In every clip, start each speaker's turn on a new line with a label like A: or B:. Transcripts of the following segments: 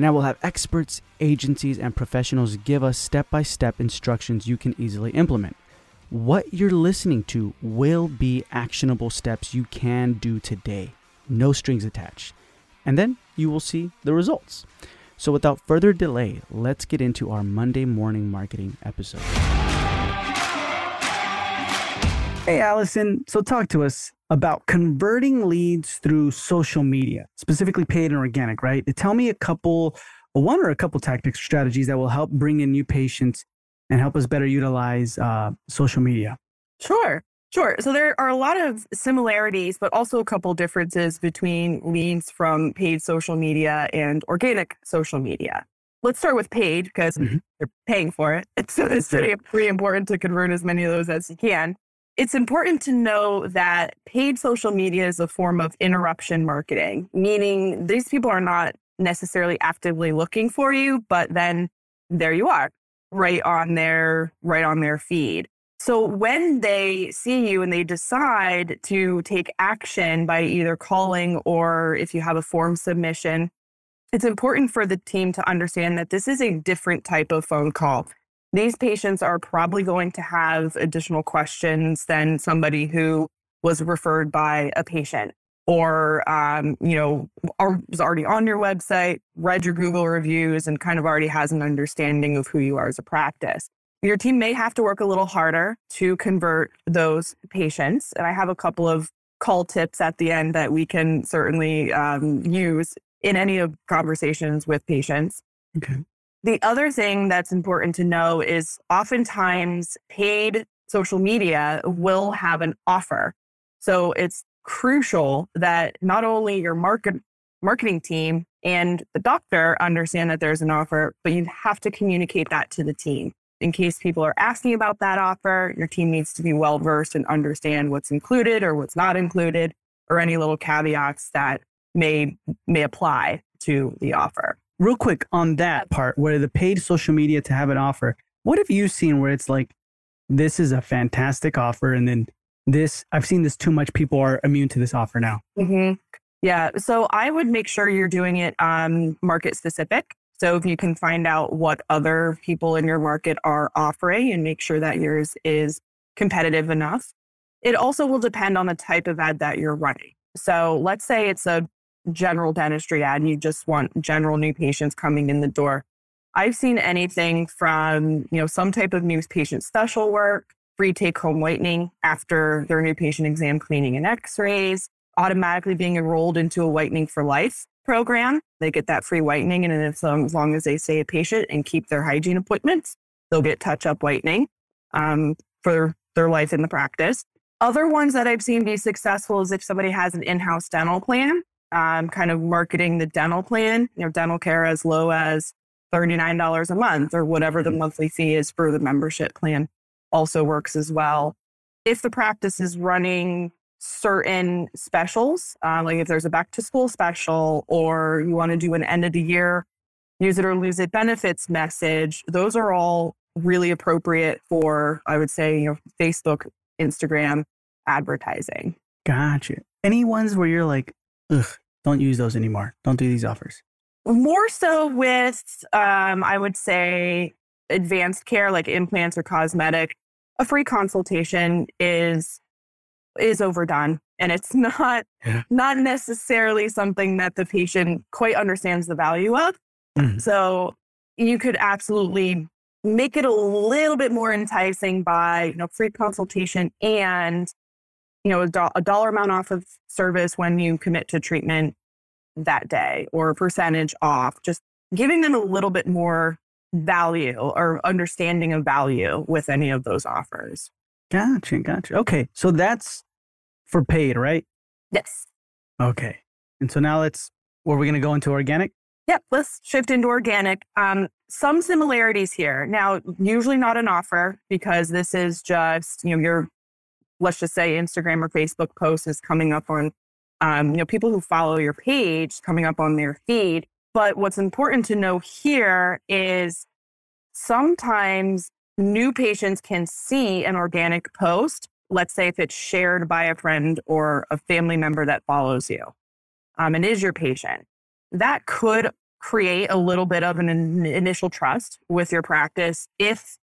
A: And I will have experts, agencies, and professionals give us step by step instructions you can easily implement. What you're listening to will be actionable steps you can do today, no strings attached. And then you will see the results. So, without further delay, let's get into our Monday morning marketing episode. Hey, Alison. So, talk to us about converting leads through social media, specifically paid and organic, right? Tell me a couple, one or a couple tactics, strategies that will help bring in new patients and help us better utilize uh, social media.
B: Sure. Sure. So there are a lot of similarities, but also a couple differences between leads from paid social media and organic social media. Let's start with paid because mm-hmm. you're paying for it. So it's pretty, pretty important to convert as many of those as you can. It's important to know that paid social media is a form of interruption marketing, meaning these people are not necessarily actively looking for you, but then there you are right on their right on their feed. So when they see you and they decide to take action by either calling or if you have a form submission, it's important for the team to understand that this is a different type of phone call. These patients are probably going to have additional questions than somebody who was referred by a patient or um, you know was already on your website read your google reviews and kind of already has an understanding of who you are as a practice your team may have to work a little harder to convert those patients. And I have a couple of call tips at the end that we can certainly um, use in any of conversations with patients. Okay. The other thing that's important to know is oftentimes paid social media will have an offer. So it's crucial that not only your market marketing team and the doctor understand that there's an offer, but you have to communicate that to the team in case people are asking about that offer, your team needs to be well versed and understand what's included or what's not included, or any little caveats that may may apply to the offer.
A: Real quick on that part, where the paid social media to have an offer, what have you seen where it's like, this is a fantastic offer, and then this I've seen this too much. People are immune to this offer now.
B: Mm-hmm. Yeah, so I would make sure you're doing it um, market specific. So if you can find out what other people in your market are offering and make sure that yours is competitive enough. It also will depend on the type of ad that you're running. So let's say it's a general dentistry ad and you just want general new patients coming in the door. I've seen anything from, you know, some type of new patient special work, free take home whitening after their new patient exam cleaning and x-rays, automatically being enrolled into a whitening for life program. They get that free whitening. And as long, as long as they stay a patient and keep their hygiene appointments, they'll get touch up whitening um, for their life in the practice. Other ones that I've seen be successful is if somebody has an in house dental plan, um, kind of marketing the dental plan, you know, dental care as low as $39 a month or whatever the monthly fee is for the membership plan also works as well. If the practice is running certain specials, uh, like if there's a back to school special or you want to do an end of the year use it or lose it benefits message, those are all really appropriate for, I would say, you know, Facebook, Instagram advertising.
A: Gotcha. Any ones where you're like, ugh, don't use those anymore. Don't do these offers.
B: More so with, um, I would say, advanced care like implants or cosmetic. A free consultation is is overdone and it's not yeah. not necessarily something that the patient quite understands the value of mm. so you could absolutely make it a little bit more enticing by you know free consultation and you know a, do- a dollar amount off of service when you commit to treatment that day or a percentage off just giving them a little bit more value or understanding of value with any of those offers
A: Gotcha, gotcha. Okay, so that's for paid, right?
B: Yes.
A: Okay. And so now let's, were we going to go into organic?
B: Yep, let's shift into organic. Um, some similarities here. Now, usually not an offer because this is just, you know, your, let's just say Instagram or Facebook post is coming up on, um, you know, people who follow your page coming up on their feed. But what's important to know here is sometimes new patients can see an organic post. Let's say if it's shared by a friend or a family member that follows you um, and is your patient. That could create a little bit of an in- initial trust with your practice. If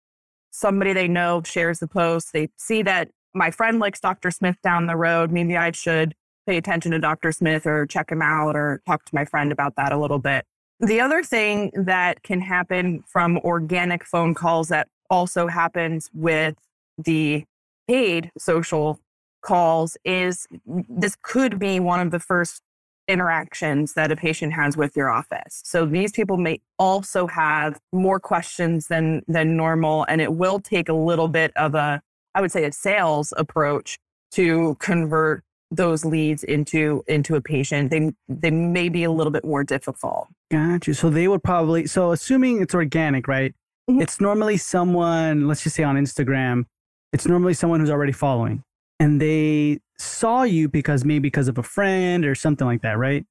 B: somebody they know shares the post, they see that my friend likes Dr. Smith down the road, maybe I should pay attention to Dr. Smith or check him out or talk to my friend about that a little bit. The other thing that can happen from organic phone calls that also happens with the paid social calls is this could be one of the first interactions that a patient has with your office. So these people may also have more questions than than normal and it will take a little bit of a I would say a sales approach to convert those leads into into a patient. They they may be a little bit more difficult.
A: Got you. So they would probably so assuming it's organic, right? Mm-hmm. It's normally someone, let's just say on Instagram, it's normally someone who's already following and they saw you because maybe because of a friend or something like that, right?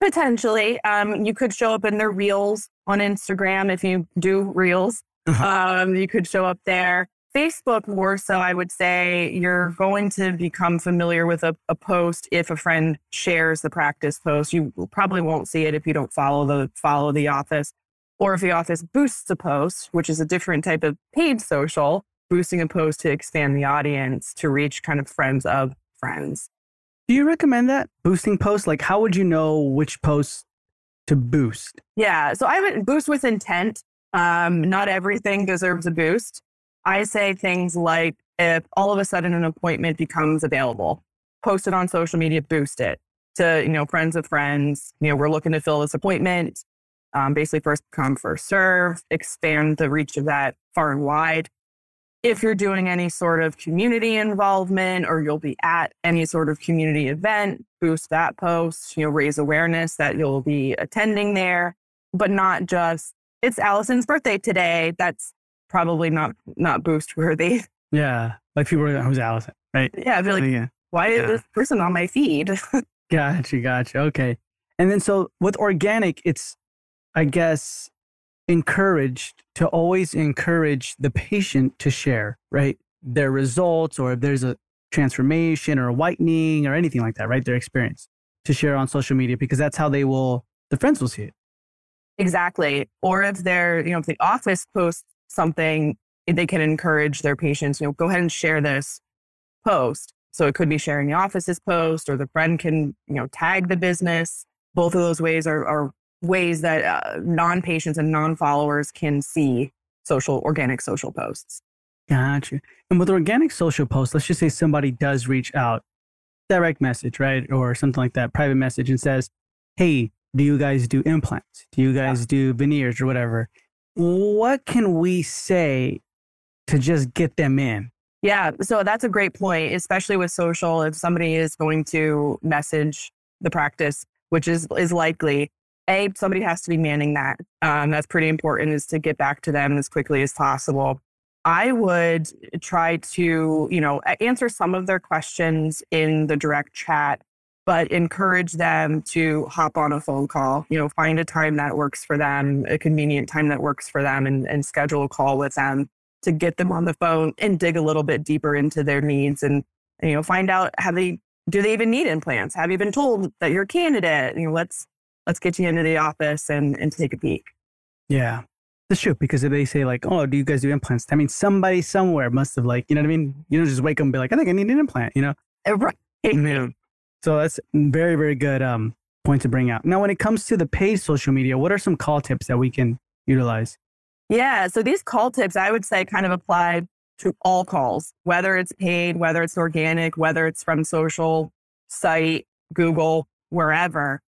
B: Potentially. Um, you could show up in their reels on Instagram if you do reels. Uh-huh. Um, you could show up there. Facebook, more so, I would say you're going to become familiar with a, a, post if a friend shares the practice post. You probably won't see it if you don't follow the follow the office, or if the office boosts a post, which is a different type of paid social boosting a post to expand the audience to reach kind of friends of friends.
A: Do you recommend that boosting posts? Like, how would you know which posts to boost?
B: Yeah, so I would boost with intent. Um, not everything deserves a boost. I say things like if all of a sudden an appointment becomes available, post it on social media, boost it to, you know, friends of friends. You know, we're looking to fill this appointment. Um, basically, first come, first serve, expand the reach of that far and wide if you're doing any sort of community involvement or you'll be at any sort of community event, boost that post, you know, raise awareness that you'll be attending there, but not just it's Alison's birthday today. That's probably not not boost worthy.
A: Yeah. Like people are who's Alison, right?
B: Yeah, I'd be like, yeah. why is this person on my feed?
A: gotcha, gotcha. Okay. And then so with organic, it's I guess encouraged to always encourage the patient to share, right? Their results or if there's a transformation or a whitening or anything like that, right? Their experience to share on social media because that's how they will, the friends will see it.
B: Exactly. Or if they're, you know, if the office posts something, they can encourage their patients, you know, go ahead and share this post. So it could be sharing the office's post or the friend can, you know, tag the business. Both of those ways are, are ways that uh, non patients and non followers can see social, organic social posts.
A: Gotcha. And with organic social posts, let's just say somebody does reach out, direct message, right? Or something like that, private message, and says, Hey, do you guys do implants? Do you guys yeah. do veneers or whatever? What can we say to just get them in?
B: Yeah, so that's a great point, especially with social. If somebody is going to message the practice, which is is likely, a somebody has to be manning that um, that's pretty important is to get back to them as quickly as possible i would try to you know answer some of their questions in the direct chat but encourage them to hop on a phone call you know find a time that works for them a convenient time that works for them and, and schedule a call with them to get them on the phone and dig a little bit deeper into their needs and, and you know find out have they do they even need implants have you been told that you're a candidate you know let's let's get you into the office and, and take a peek.
A: Yeah. That's true because if they say like, "Oh, do you guys do implants?" I mean, somebody somewhere must have like, you know what I mean? You know, just wake up and be like, "I think I need an implant," you know?
B: Right.
A: Yeah. So that's very very good um, point to bring out. Now, when it comes to the paid social media, what are some call tips that we can utilize?
B: Yeah. So these call tips, I would say, kind of apply to all calls, whether it's paid, whether it's organic, whether it's from social site, Google, wherever.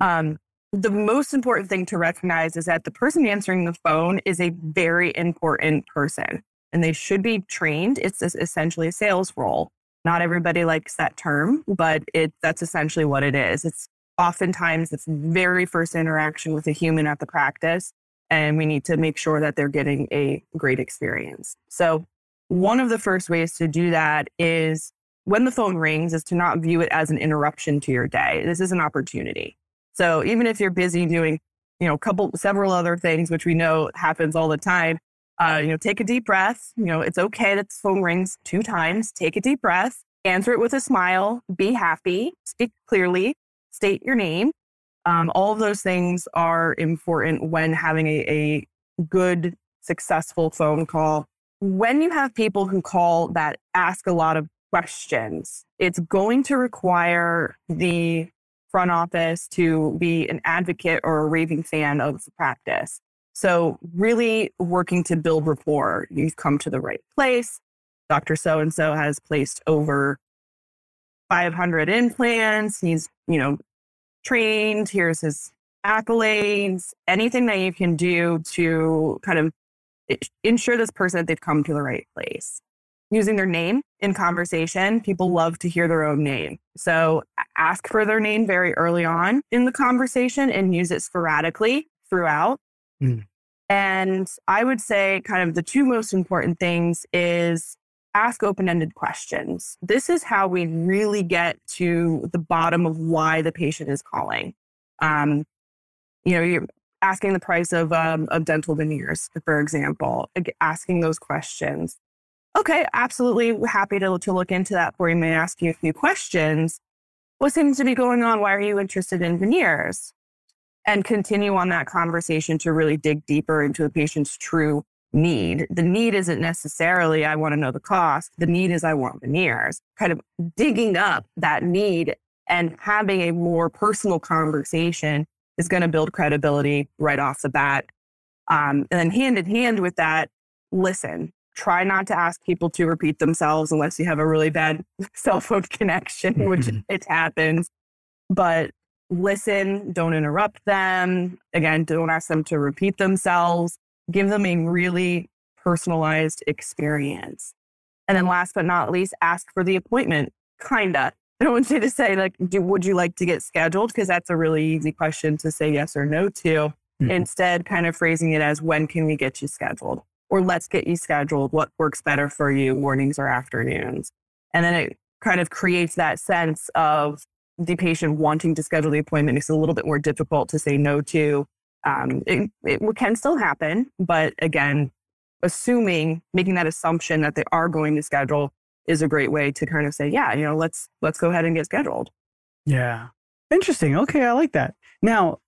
B: Um, the most important thing to recognize is that the person answering the phone is a very important person and they should be trained. It's essentially a sales role. Not everybody likes that term, but it that's essentially what it is. It's oftentimes it's very first interaction with a human at the practice and we need to make sure that they're getting a great experience. So one of the first ways to do that is when the phone rings is to not view it as an interruption to your day. This is an opportunity. So even if you're busy doing, you know, a couple several other things which we know happens all the time, uh, you know, take a deep breath. You know, it's okay that the phone rings two times. Take a deep breath, answer it with a smile, be happy, speak clearly, state your name. Um, all of those things are important when having a, a good, successful phone call. When you have people who call that ask a lot of questions, it's going to require the front office to be an advocate or a raving fan of the practice. So, really working to build rapport. You've come to the right place. Dr. So and so has placed over 500 implants. He's, you know, trained. Here's his accolades. Anything that you can do to kind of ensure this person that they've come to the right place. Using their name in conversation, people love to hear their own name. So ask for their name very early on in the conversation and use it sporadically throughout. Mm. And I would say, kind of, the two most important things is ask open ended questions. This is how we really get to the bottom of why the patient is calling. Um, you know, you're asking the price of, um, of dental veneers, for example, asking those questions. Okay, absolutely happy to, to look into that for you. May ask you a few questions. What seems to be going on? Why are you interested in veneers? And continue on that conversation to really dig deeper into the patient's true need. The need isn't necessarily, I want to know the cost. The need is, I want veneers. Kind of digging up that need and having a more personal conversation is going to build credibility right off the bat. Um, and then hand in hand with that, listen. Try not to ask people to repeat themselves unless you have a really bad cell phone connection, which it happens. But listen, don't interrupt them. Again, don't ask them to repeat themselves give them a really personalized experience. And then last but not least, ask for the appointment. Kinda. I don't want you to say like, do, would you like to get scheduled? Because that's a really easy question to say yes or no to. Mm-hmm. Instead, kind of phrasing it as when can we get you scheduled? Or let's get you scheduled. What works better for you, mornings or afternoons? And then it kind of creates that sense of the patient wanting to schedule the appointment. It's a little bit more difficult to say no to um, it, it can still happen, but again, assuming making that assumption that they are going to schedule is a great way to kind of say, yeah, you know, let's let's go ahead and get scheduled.
A: Yeah. Interesting. Okay, I like that. Now,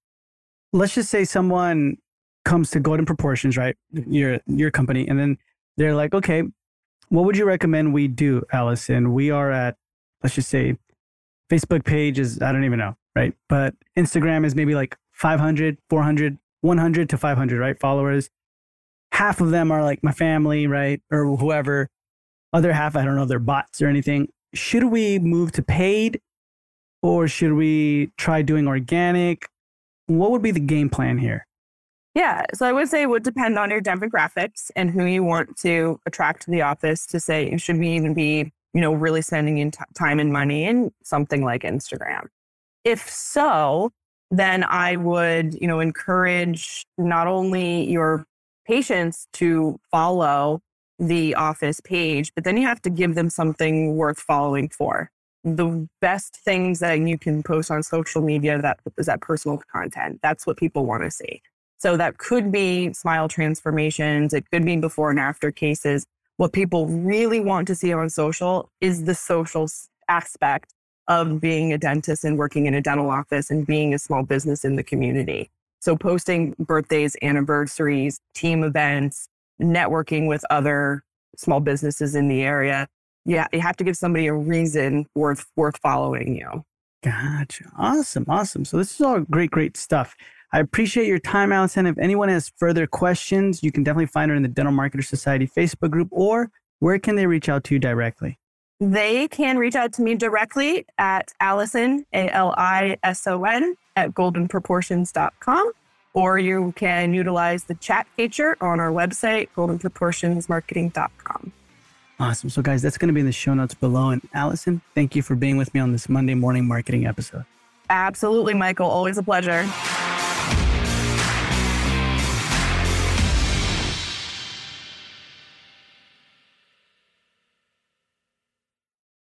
A: let's just say someone comes to Golden Proportions, right? Your your company, and then they're like, okay, what would you recommend we do, Alison? We are at let's just say Facebook page is I don't even know, right? But Instagram is maybe like 500, 400, 100 to 500, right? Followers. Half of them are like my family, right? Or whoever. Other half, I don't know, they're bots or anything. Should we move to paid or should we try doing organic? What would be the game plan here?
B: Yeah, so I would say it would depend on your demographics and who you want to attract to the office to say, should we even be, you know, really spending in t- time and money in something like Instagram? If so, then I would, you know, encourage not only your patients to follow the office page, but then you have to give them something worth following for. The best things that you can post on social media that is that personal content. That's what people want to see. So that could be smile transformations. It could be before and after cases. What people really want to see on social is the social aspect of being a dentist and working in a dental office and being a small business in the community. So, posting birthdays, anniversaries, team events, networking with other small businesses in the area. Yeah, you have to give somebody a reason worth worth following you.
A: Gotcha. Awesome. Awesome. So this is all great, great stuff. I appreciate your time, Alison. If anyone has further questions, you can definitely find her in the Dental Marketer Society Facebook group or where can they reach out to you directly?
B: They can reach out to me directly at Alison, A L I S O N, at goldenproportions.com, or you can utilize the chat feature on our website, goldenproportionsmarketing.com.
A: Awesome. So, guys, that's going to be in the show notes below. And Alison, thank you for being with me on this Monday morning marketing episode.
B: Absolutely, Michael. Always a pleasure.